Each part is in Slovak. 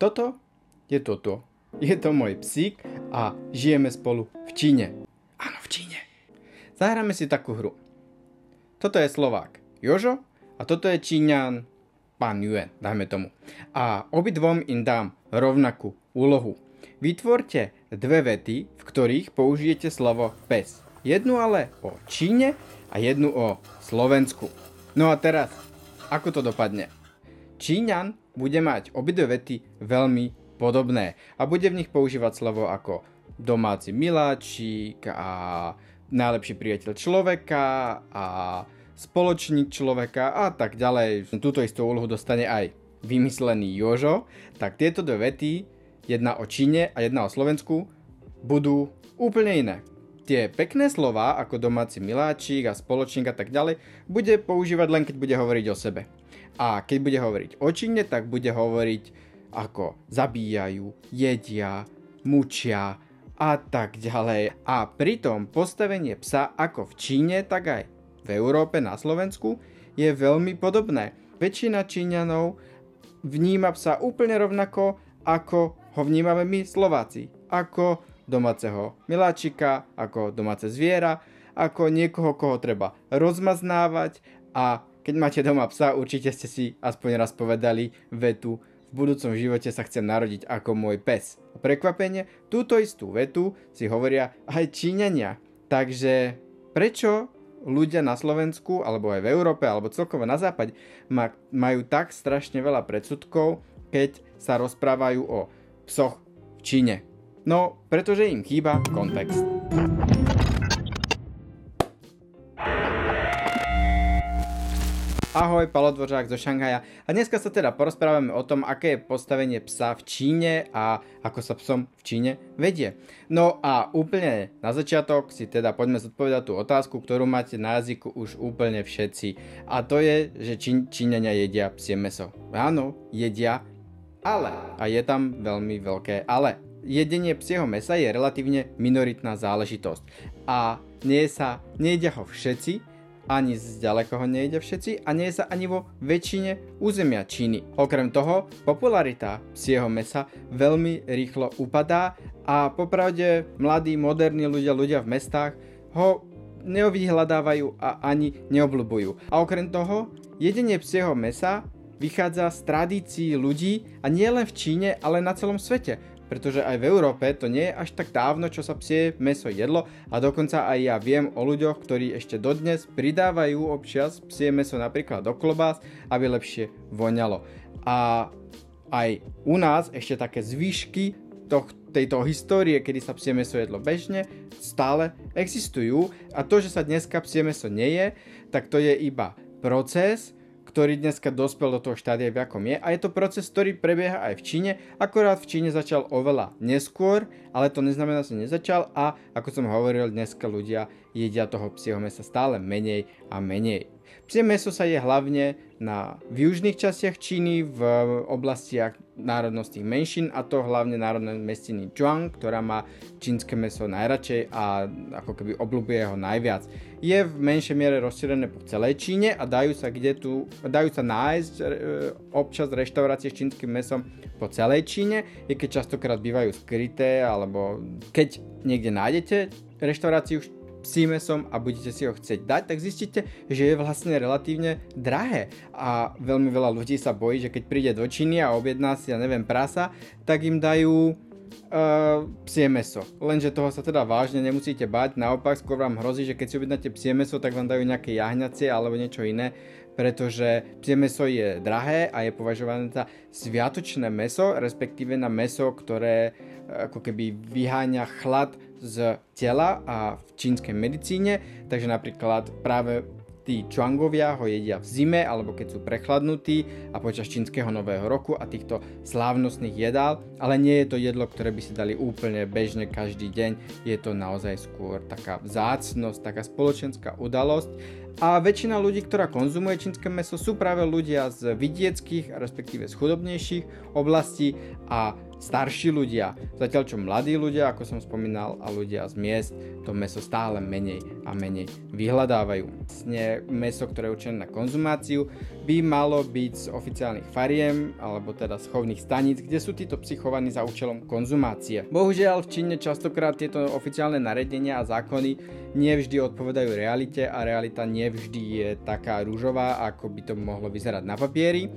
toto je toto. Je to môj psík a žijeme spolu v Číne. Áno, v Číne. Zahráme si takú hru. Toto je Slovák Jožo a toto je Číňan pán Yuen, dajme tomu. A obidvom im dám rovnakú úlohu. Vytvorte dve vety, v ktorých použijete slovo pes. Jednu ale o Číne a jednu o Slovensku. No a teraz, ako to dopadne? Číňan bude mať obidve vety veľmi podobné a bude v nich používať slovo ako domáci miláčik a najlepší priateľ človeka a spoločník človeka a tak ďalej. Túto istú úlohu dostane aj vymyslený Jožo, tak tieto dve vety, jedna o Číne a jedna o Slovensku, budú úplne iné. Tie pekné slova, ako domáci miláčik a spoločník a tak ďalej, bude používať len keď bude hovoriť o sebe. A keď bude hovoriť o Číne, tak bude hovoriť ako zabíjajú, jedia, mučia a tak ďalej. A pritom postavenie psa ako v Číne, tak aj v Európe, na Slovensku je veľmi podobné. Väčšina Číňanov vníma psa úplne rovnako, ako ho vnímame my Slováci. Ako domáceho miláčika, ako domáce zviera, ako niekoho, koho treba rozmaznávať a keď máte doma psa, určite ste si aspoň raz povedali vetu v budúcom živote sa chcem narodiť ako môj pes. A prekvapenie, túto istú vetu si hovoria aj Číňania. Takže prečo ľudia na Slovensku, alebo aj v Európe, alebo celkovo na západe majú tak strašne veľa predsudkov, keď sa rozprávajú o psoch v Číne? No, pretože im chýba kontext. Ahoj, Palo Dvořák zo Šanghaja a dneska sa teda porozprávame o tom, aké je postavenie psa v Číne a ako sa psom v Číne vedie. No a úplne na začiatok si teda poďme zodpovedať tú otázku, ktorú máte na jazyku už úplne všetci. A to je, že Čín, Číňania jedia psie meso. Áno, jedia, ale. A je tam veľmi veľké ale. Jedenie psieho mesa je relatívne minoritná záležitosť. A nie sa, nejedia ho všetci, ani zďaleko ho nejde všetci a nie sa ani vo väčšine územia Číny. Okrem toho, popularita psieho mesa veľmi rýchlo upadá a popravde mladí, moderní ľudia, ľudia v mestách ho neovyhľadávajú a ani neobľúbujú. A okrem toho, jedenie psieho mesa vychádza z tradícií ľudí a nie len v Číne, ale na celom svete pretože aj v Európe to nie je až tak dávno, čo sa psie meso jedlo a dokonca aj ja viem o ľuďoch, ktorí ešte dodnes pridávajú občas psie meso napríklad do klobás, aby lepšie voňalo. A aj u nás ešte také zvyšky toh, tejto histórie, kedy sa psie meso jedlo bežne, stále existujú a to, že sa dneska psie meso neje, tak to je iba proces, ktorý dneska dospel do toho štádia, v akom je. A je to proces, ktorý prebieha aj v Číne, akorát v Číne začal oveľa neskôr, ale to neznamená, že nezačal a ako som hovoril, dneska ľudia jedia toho psieho mesa stále menej a menej. Psie meso sa je hlavne na, v južných častiach Číny, v oblastiach národnostných menšín a to hlavne národné mestiny Zhuang, ktorá má čínske meso najradšej a ako keby obľúbuje ho najviac. Je v menšej miere rozšírené po celej Číne a dajú sa, kde tu, dajú sa nájsť e, občas reštaurácie s čínskym mesom po celej Číne, i keď častokrát bývajú skryté, alebo keď niekde nájdete reštauráciu psí mesom a budete si ho chcieť dať, tak zistíte, že je vlastne relatívne drahé. A veľmi veľa ľudí sa bojí, že keď príde do Číny a objedná si, ja neviem, prasa, tak im dajú uh, psie meso. Lenže toho sa teda vážne nemusíte bať, naopak skôr vám hrozí, že keď si objednáte psie meso, tak vám dajú nejaké jahňacie alebo niečo iné, pretože psie meso je drahé a je považované za sviatočné meso, respektíve na meso, ktoré eh, ako keby vyháňa chlad z tela a v čínskej medicíne, takže napríklad práve tí čuangovia ho jedia v zime alebo keď sú prechladnutí a počas čínskeho nového roku a týchto slávnostných jedál, ale nie je to jedlo, ktoré by si dali úplne bežne každý deň, je to naozaj skôr taká vzácnosť, taká spoločenská udalosť. A väčšina ľudí, ktorá konzumuje čínske meso sú práve ľudia z vidieckých, respektíve z chudobnejších oblastí a starší ľudia. Zatiaľ čo mladí ľudia, ako som spomínal, a ľudia z miest to meso stále menej a menej vyhľadávajú. Vlastne meso, ktoré je určené na konzumáciu, by malo byť z oficiálnych fariem, alebo teda z chovných staníc, kde sú títo psychovaní za účelom konzumácie. Bohužiaľ v Číne častokrát tieto oficiálne naredenia a zákony nevždy odpovedajú realite a realita nevždy je taká rúžová, ako by to mohlo vyzerať na papieri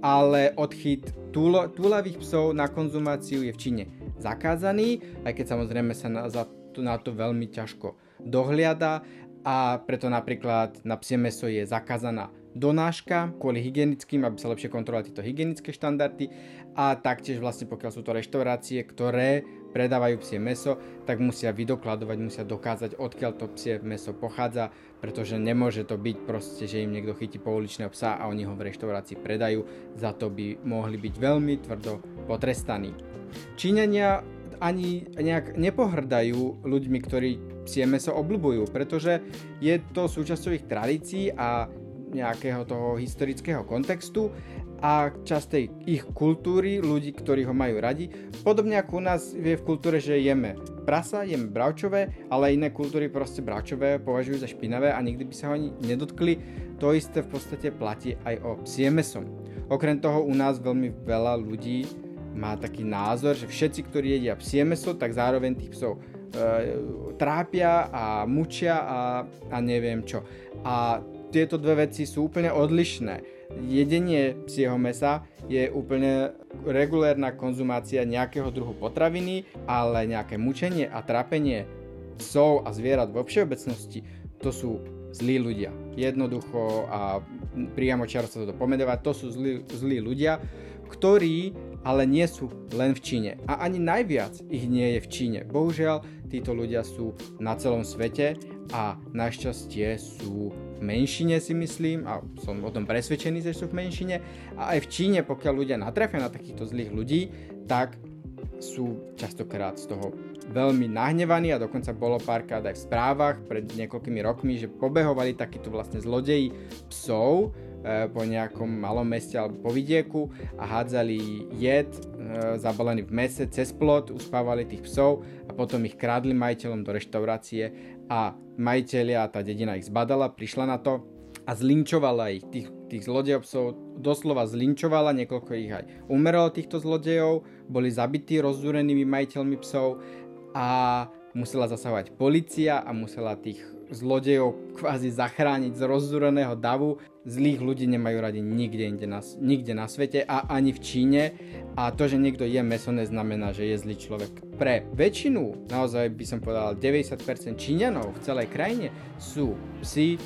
ale odchyt túlo, túlavých psov na konzumáciu je v Číne zakázaný, aj keď samozrejme sa na, za, na to veľmi ťažko dohliada. A preto napríklad na psie meso je zakázaná donáška kvôli hygienickým, aby sa lepšie kontrolovali tieto hygienické štandardy. A taktiež vlastne pokiaľ sú to reštaurácie, ktoré predávajú psie meso, tak musia vydokladovať, musia dokázať, odkiaľ to psie meso pochádza, pretože nemôže to byť proste, že im niekto chytí pouličného psa a oni ho v reštaurácii predajú, za to by mohli byť veľmi tvrdo potrestaní. Číňania ani nejak nepohrdajú ľuďmi, ktorí psie meso obľúbujú, pretože je to súčasťou ich tradícií a nejakého toho historického kontextu a častej ich kultúry, ľudí, ktorí ho majú radi. Podobne ako u nás je v kultúre, že jeme prasa, jeme bravčové, ale iné kultúry proste bravčové považujú za špinavé a nikdy by sa ho ani nedotkli. To isté v podstate platí aj o psie mesom. Okrem toho u nás veľmi veľa ľudí má taký názor, že všetci, ktorí jedia psie meso, tak zároveň tých psov e, trápia a mučia a, a neviem čo. A tieto dve veci sú úplne odlišné. Jedenie psieho mesa je úplne regulérna konzumácia nejakého druhu potraviny, ale nejaké mučenie a trápenie psov a zvierat vo všeobecnosti, to sú zlí ľudia. Jednoducho a priamo čaro sa to pomedovať, to sú zlí, zlí ľudia, ktorí ale nie sú len v Číne. A ani najviac ich nie je v Číne. Bohužiaľ, títo ľudia sú na celom svete a našťastie sú menšine si myslím a som o tom presvedčený, že sú v menšine a aj v Číne, pokiaľ ľudia natrafia na takýchto zlých ľudí, tak sú častokrát z toho veľmi nahnevaní a dokonca bolo párkrát aj v správach pred niekoľkými rokmi, že pobehovali takíto vlastne zlodeji psov e, po nejakom malom meste alebo po vidieku a hádzali jed e, zabalený v mese cez plot, uspávali tých psov a potom ich krádli majiteľom do reštaurácie a majiteľia, tá dedina ich zbadala, prišla na to a zlinčovala ich, tých, tých zlodejov psov, doslova zlinčovala, niekoľko ich aj umrelo týchto zlodejov, boli zabití rozzúrenými majiteľmi psov a musela zasahovať policia a musela tých zlodejov kvázi zachrániť z rozzúreného davu. Zlých ľudí nemajú radi nikde, inde na, nikde na svete a ani v Číne. A to, že niekto je meso, neznamená, že je zlý človek. Pre väčšinu, naozaj by som povedal 90% Číňanov v celej krajine sú psi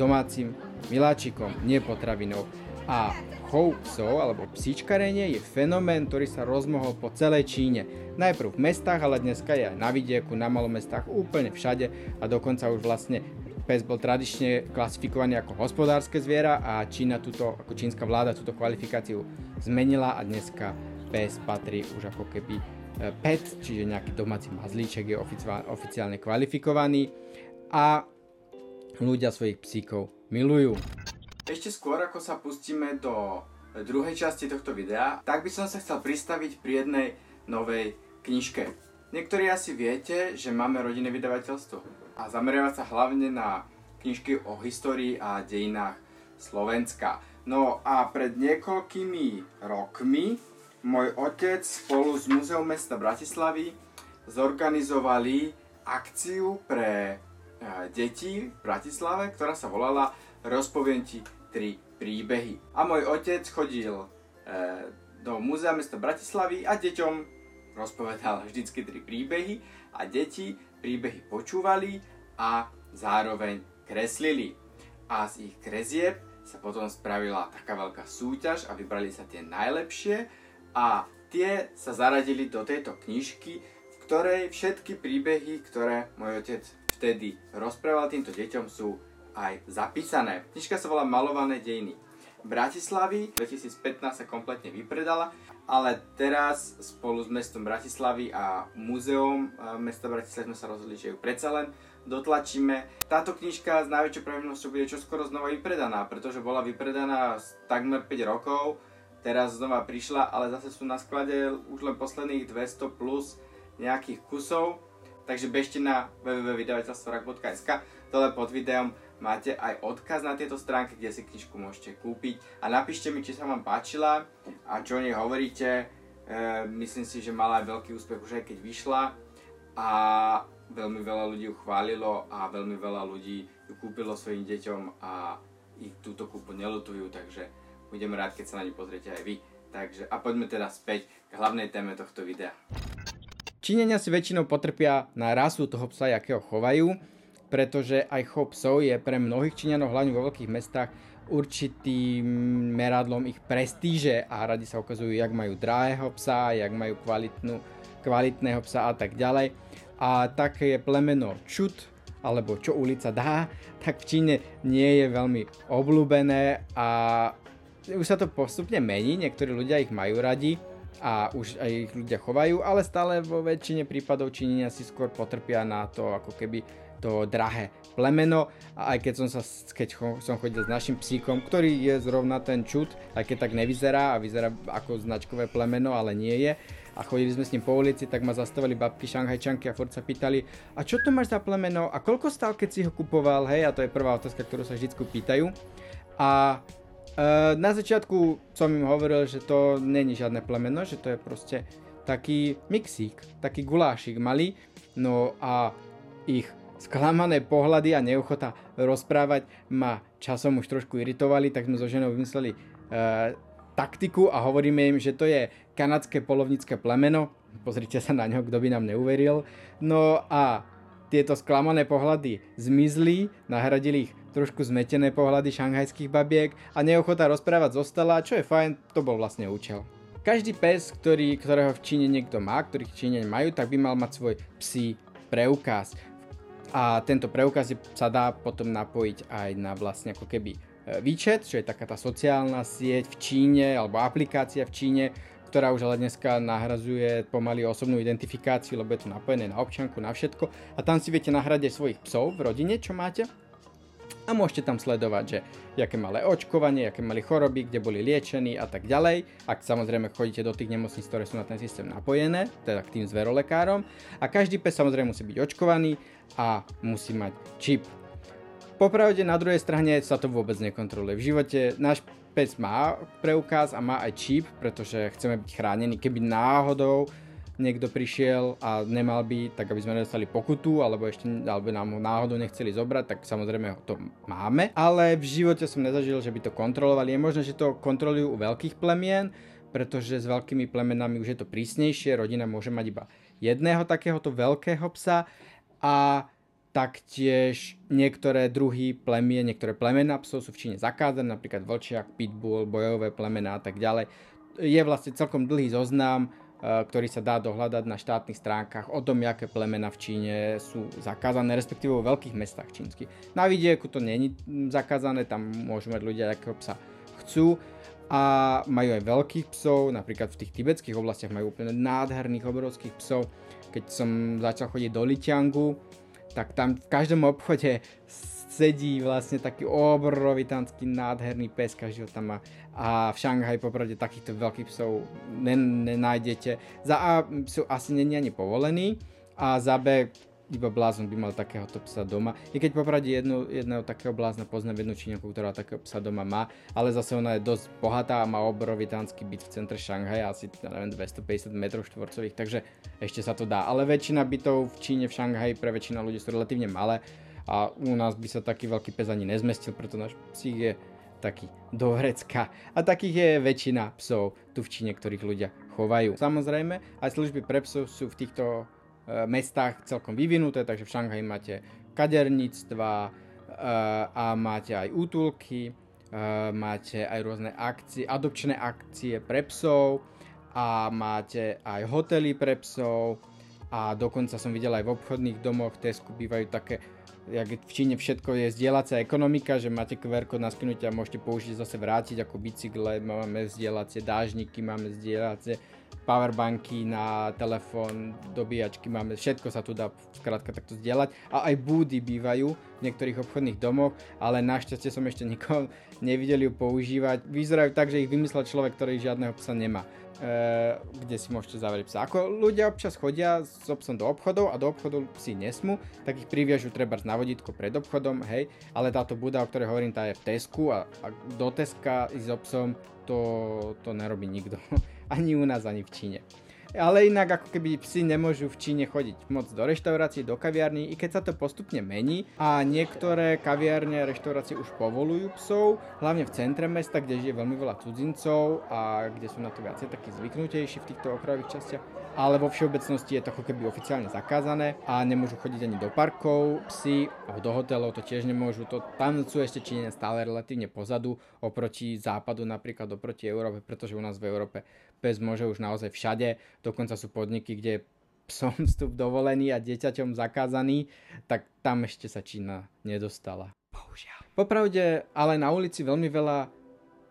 domácim miláčikom, nie potravinou. A chov alebo psíčkarenie je fenomén, ktorý sa rozmohol po celej Číne. Najprv v mestách, ale dneska je aj na vidieku, na malomestách, úplne všade a dokonca už vlastne pes bol tradične klasifikovaný ako hospodárske zviera a Čína túto, ako čínska vláda túto kvalifikáciu zmenila a dneska pes patrí už ako keby e, pet, čiže nejaký domáci mazlíček je oficiálne kvalifikovaný a ľudia svojich psíkov milujú. Ešte skôr, ako sa pustíme do druhej časti tohto videa, tak by som sa chcel pristaviť pri jednej novej knižke. Niektorí asi viete, že máme rodinné vydavateľstvo a zameriavať sa hlavne na knižky o histórii a dejinách Slovenska. No a pred niekoľkými rokmi môj otec spolu s Múzeum mesta Bratislavy zorganizovali akciu pre eh, deti v Bratislave, ktorá sa volala Rozpoviem ti tri príbehy. A môj otec chodil e, do múzea mesta Bratislavy a deťom rozpovedal vždycky tri príbehy a deti príbehy počúvali a zároveň kreslili. A z ich kresieb sa potom spravila taká veľká súťaž a vybrali sa tie najlepšie a tie sa zaradili do tejto knižky, v ktorej všetky príbehy, ktoré môj otec vtedy rozprával týmto deťom sú aj zapísané. Knižka sa volá Malované dejiny. Bratislavy 2015 sa kompletne vypredala, ale teraz spolu s mestom Bratislavy a múzeum e, mesta Bratislavy sme sa rozhodli, že ju predsa len dotlačíme. Táto knižka s najväčšou pravdepodobnosťou bude čoskoro znova vypredaná, pretože bola vypredaná takmer 5 rokov teraz znova prišla, ale zase sú na sklade už len posledných 200 plus nejakých kusov. Takže bežte na www.vydavateľstvorak.sk Dole pod videom máte aj odkaz na tieto stránky, kde si knižku môžete kúpiť. A napíšte mi, či sa vám páčila a čo o nej hovoríte. E, myslím si, že mala aj veľký úspech už aj keď vyšla. A veľmi veľa ľudí ju chválilo a veľmi veľa ľudí ju kúpilo svojim deťom a ich túto kúpu nelutujú, takže budem rád, keď sa na ňu pozriete aj vy. Takže, a poďme teda späť k hlavnej téme tohto videa. Číňania si väčšinou potrpia na rasu toho psa, akého chovajú, pretože aj chov psov je pre mnohých Číňanov, hlavne vo veľkých mestách, určitým meradlom ich prestíže a radi sa ukazujú, jak majú drahého psa, jak majú kvalitnú, kvalitného psa a tak ďalej. A také je plemeno Čut, alebo čo ulica dá, tak v Číne nie je veľmi obľúbené a už sa to postupne mení, niektorí ľudia ich majú radi, a už aj ich ľudia chovajú, ale stále vo väčšine prípadov Číňania si skôr potrpia na to ako keby to drahé plemeno. A aj keď som, sa, keď som chodil s našim psíkom, ktorý je zrovna ten čud, aj keď tak nevyzerá a vyzerá ako značkové plemeno, ale nie je. A chodili sme s ním po ulici, tak ma zastavili babky šanghajčanky a furt sa pýtali, a čo to máš za plemeno? A koľko stál, keď si ho kupoval, hej, a to je prvá otázka, ktorú sa vždy pýtajú. A Uh, na začiatku som im hovoril, že to není žiadne plemeno, že to je proste taký mixík, taký gulášik malý, no a ich sklamané pohľady a neochota rozprávať ma časom už trošku iritovali, tak sme so ženou vymysleli uh, taktiku a hovoríme im, že to je kanadské polovnícke plemeno. Pozrite sa na ňo, kto by nám neuveril. No a tieto sklamané pohľady zmizli, nahradili ich trošku zmetené pohľady šanghajských babiek a neochota rozprávať zostala, čo je fajn, to bol vlastne účel. Každý pes, ktorý, ktorého v Číne niekto má, ktorých v Číne majú, tak by mal mať svoj psí preukaz. A tento preukaz sa dá potom napojiť aj na vlastne ako keby výčet, čo je taká tá sociálna sieť v Číne alebo aplikácia v Číne, ktorá už ale dneska nahrazuje pomaly osobnú identifikáciu, lebo je to napojené na občanku, na všetko. A tam si viete nahradiť svojich psov v rodine, čo máte. A môžete tam sledovať, že aké mali očkovanie, aké mali choroby, kde boli liečení a tak ďalej. Ak samozrejme chodíte do tých nemocníc, ktoré sú na ten systém napojené, teda k tým zverolekárom. A každý pes samozrejme musí byť očkovaný a musí mať čip. Popravde na druhej strane sa to vôbec nekontroluje. V živote náš pes má preukaz a má aj čip, pretože chceme byť chránení, keby náhodou niekto prišiel a nemal by, tak aby sme nedostali pokutu, alebo ešte alebo nám ho náhodou nechceli zobrať, tak samozrejme to máme. Ale v živote som nezažil, že by to kontrolovali. Je možné, že to kontrolujú u veľkých plemien, pretože s veľkými plemenami už je to prísnejšie, rodina môže mať iba jedného takéhoto veľkého psa a Taktiež niektoré druhy plemie, niektoré plemená psov sú v Číne zakázané, napríklad vlčiak, pitbull, bojové plemená a tak ďalej. Je vlastne celkom dlhý zoznam, ktorý sa dá dohľadať na štátnych stránkach o tom, aké plemena v Číne sú zakázané, respektíve vo veľkých mestách čínskych. Na vidieku to není zakázané, tam môžu mať ľudia, akého psa chcú a majú aj veľkých psov, napríklad v tých tibetských oblastiach majú úplne nádherných obrovských psov. Keď som začal chodiť do Litiangu, tak tam v každom obchode sedí vlastne taký obrovitánsky nádherný pes, každý ho tam má. A v Šanghaji popravde takýchto veľkých psov nenájdete. Za A sú asi není ani povolení a za B iba blázon by mal takéhoto psa doma. I keď popravde jednu, jedného takého blázna poznám jednu číňanku, ktorá takého psa doma má, ale zase ona je dosť bohatá a má obrovitánsky byt v centre Šanghaja, asi neviem, 250 m štvorcových, takže ešte sa to dá. Ale väčšina bytov v Číne, v Šanghaji pre väčšina ľudí sú relatívne malé a u nás by sa taký veľký pes ani nezmestil, preto náš psík je taký do vrecka. A takých je väčšina psov tu v Číne, ktorých ľudia chovajú. Samozrejme, aj služby pre psov sú v týchto E, mestách celkom vyvinuté, takže v Šanghaji máte kaderníctva e, a máte aj útulky, e, máte aj rôzne akcie, adopčné akcie pre psov a máte aj hotely pre psov a dokonca som videl aj v obchodných domoch Tesku bývajú také jak v Číne všetko je zdieľacia ekonomika, že máte QR kód na skinutie a môžete použiť zase vrátiť ako bicykle, máme zdieľacie dážniky, máme zdieľacie powerbanky na telefón, dobíjačky máme, všetko sa tu dá skrátka takto zdieľať a aj búdy bývajú v niektorých obchodných domoch, ale našťastie som ešte nikoho nevidel ju používať. Vyzerajú tak, že ich vymyslel človek, ktorý žiadneho psa nemá. Uh, kde si môžete zavrieť psa. Ako ľudia občas chodia s obsom do obchodov a do obchodu psi nesmú, tak ich priviažu treba na vodítko pred obchodom, hej, ale táto buda, o ktorej hovorím, tá je v Tesku a, a do Teska s obsom to, to nerobí nikto. ani u nás, ani v Číne. Ale inak ako keby psi nemôžu v Číne chodiť moc do reštaurácií, do kaviarní, i keď sa to postupne mení a niektoré kaviárne a reštaurácie už povolujú psov, hlavne v centre mesta, kde žije veľmi veľa cudzincov a kde sú na to viacej takí zvyknutejší v týchto okrajových častiach. Ale vo všeobecnosti je to ako keby oficiálne zakázané a nemôžu chodiť ani do parkov, psi, do hotelov to tiež nemôžu. To, tam sú ešte Číne stále relatívne pozadu oproti západu, napríklad oproti Európe, pretože u nás v Európe pes môže už naozaj všade, dokonca sú podniky, kde psom vstup dovolený a dieťaťom zakázaný, tak tam ešte sa Čína nedostala. Bohužiaľ. Popravde, ale na ulici veľmi veľa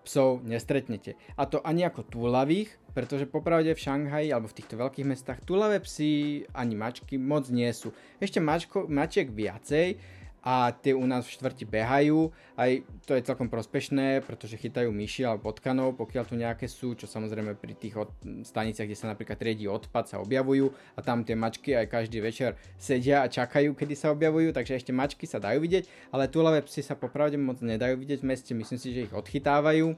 psov nestretnete. A to ani ako túlavých, pretože popravde v Šanghaji alebo v týchto veľkých mestách túlavé psy ani mačky moc nie sú. Ešte mačko, mačiek viacej, a tie u nás v štvrti behajú. Aj to je celkom prospešné, pretože chytajú myši alebo potkanov, pokiaľ tu nejaké sú, čo samozrejme pri tých od, staniciach, kde sa napríklad triedí odpad, sa objavujú a tam tie mačky aj každý večer sedia a čakajú, kedy sa objavujú, takže ešte mačky sa dajú vidieť, ale túlavé psy sa popravde moc nedajú vidieť v meste, myslím si, že ich odchytávajú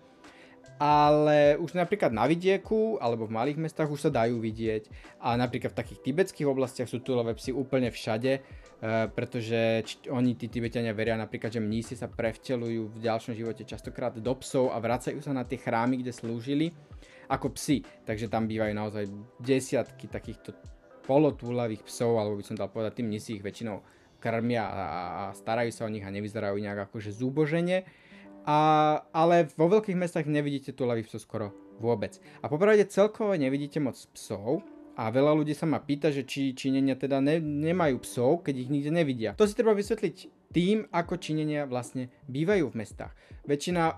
ale už napríklad na vidieku alebo v malých mestách už sa dajú vidieť a napríklad v takých tibetských oblastiach sú túlové psy úplne všade, Eh, pretože oni, tí Tibetania, veria napríklad, že mnísi sa prevtelujú v ďalšom živote častokrát do psov a vracajú sa na tie chrámy, kde slúžili, ako psi. Takže tam bývajú naozaj desiatky takýchto polotúlavých psov, alebo by som dal povedať, tí mnísi ich väčšinou krmia a, starajú sa o nich a nevyzerajú nejak akože zúboženie. A, ale vo veľkých mestách nevidíte túlavých psov skoro vôbec. A popravde celkovo nevidíte moc psov, a veľa ľudí sa ma pýta, že či Číňania teda ne, nemajú psov, keď ich nikde nevidia. To si treba vysvetliť tým, ako Číňania vlastne bývajú v mestách. Väčšina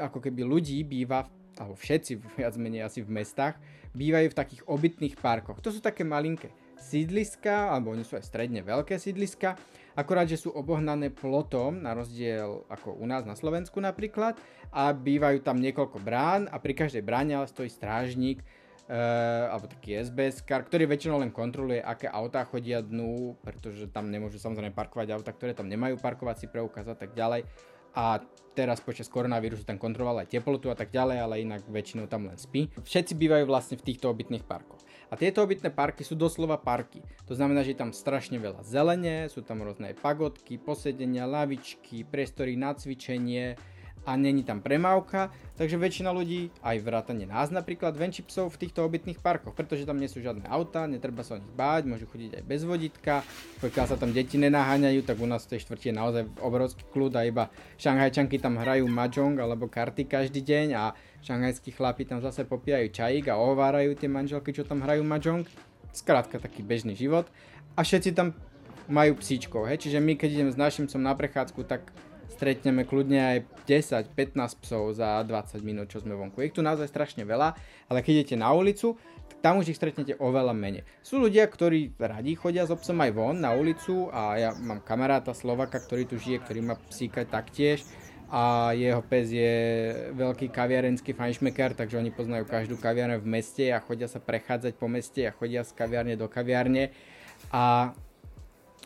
ako keby ľudí býva, alebo všetci viac menej asi v mestách, bývajú v takých obytných parkoch. To sú také malinké sídliska, alebo oni sú aj stredne veľké sídliska, akorát, že sú obohnané plotom, na rozdiel ako u nás na Slovensku napríklad, a bývajú tam niekoľko brán a pri každej bráne stojí strážnik, Uh, alebo taký SBS kar, ktorý väčšinou len kontroluje, aké autá chodia dnu, pretože tam nemôžu samozrejme parkovať auta, ktoré tam nemajú parkovací preukaz a tak ďalej. A teraz počas koronavírusu tam kontroloval aj teplotu a tak ďalej, ale inak väčšinou tam len spí. Všetci bývajú vlastne v týchto obytných parkoch. A tieto obytné parky sú doslova parky. To znamená, že je tam strašne veľa zelene, sú tam rôzne pagodky, posedenia, lavičky, priestory na cvičenie, a není tam premávka, takže väčšina ľudí, aj vrátane nás napríklad, venčí psov v týchto obytných parkoch, pretože tam nie sú žiadne auta, netreba sa o nich báť, môžu chodiť aj bez vodítka, pokiaľ sa tam deti nenaháňajú, tak u nás v tej štvrti je naozaj obrovský kľud a iba šanghajčanky tam hrajú mahjong alebo karty každý deň a šanghajskí chlapi tam zase popíjajú čajík a ohovárajú tie manželky, čo tam hrajú mahjong. Skrátka taký bežný život. A všetci tam majú psíčkov, hej? čiže my keď ideme s našim som na prechádzku, tak stretneme kľudne aj 10-15 psov za 20 minút, čo sme vonku. Je tu naozaj strašne veľa, ale keď idete na ulicu, tam už ich stretnete oveľa menej. Sú ľudia, ktorí radi chodia s obsom aj von na ulicu a ja mám kamaráta Slovaka, ktorý tu žije, ktorý má psíka taktiež a jeho pes je veľký kaviarenský fajnšmekar, takže oni poznajú každú kaviarne v meste a chodia sa prechádzať po meste a chodia z kaviarne do kaviarne a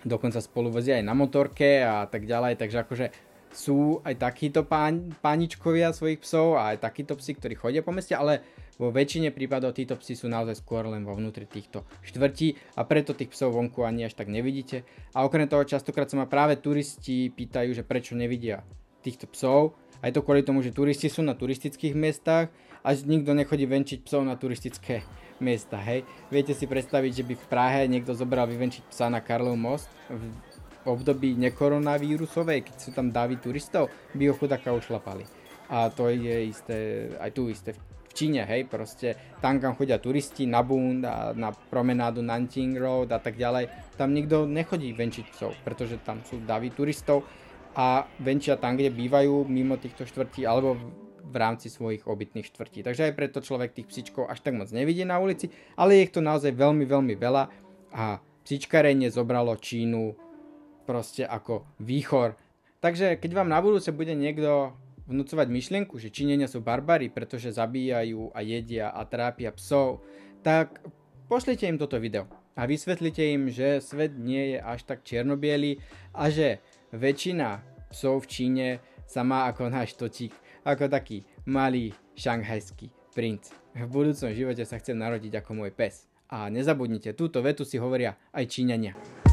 dokonca spolu vozia aj na motorke a tak ďalej, takže akože sú aj takíto pán, páničkovia svojich psov a aj takíto psi, ktorí chodia po meste, ale vo väčšine prípadov títo psi sú naozaj skôr len vo vnútri týchto štvrtí a preto tých psov vonku ani až tak nevidíte. A okrem toho častokrát sa ma práve turisti pýtajú, že prečo nevidia týchto psov. Aj to kvôli tomu, že turisti sú na turistických miestach a nikto nechodí venčiť psov na turistické miesta, hej. Viete si predstaviť, že by v Prahe niekto zobral vyvenčiť psa na Karlov most období nekoronavírusowej, keď sú tam davy turistov, by ho chudáka ušlapali. A to je isté, aj tu isté v Číne, hej, proste tam, kam chodia turisti na Bund a na promenádu Nanjing Road a tak ďalej, tam nikto nechodí venčiť psov, pretože tam sú davy turistov a venčia tam, kde bývajú mimo týchto štvrtí alebo v rámci svojich obytných štvrtí. Takže aj preto človek tých psičkov až tak moc nevidí na ulici, ale je ich tu naozaj veľmi, veľmi veľa a psičkarenie zobralo Čínu proste ako výchor. Takže keď vám na budúce bude niekto vnúcovať myšlienku, že Číňania sú barbary, pretože zabíjajú a jedia a trápia psov, tak pošlite im toto video a vysvetlite im, že svet nie je až tak čiernobiely a že väčšina psov v Číne sa má ako náš točík, ako taký malý šanghajský princ. V budúcom živote sa chcem narodiť ako môj pes. A nezabudnite, túto vetu si hovoria aj Číňania.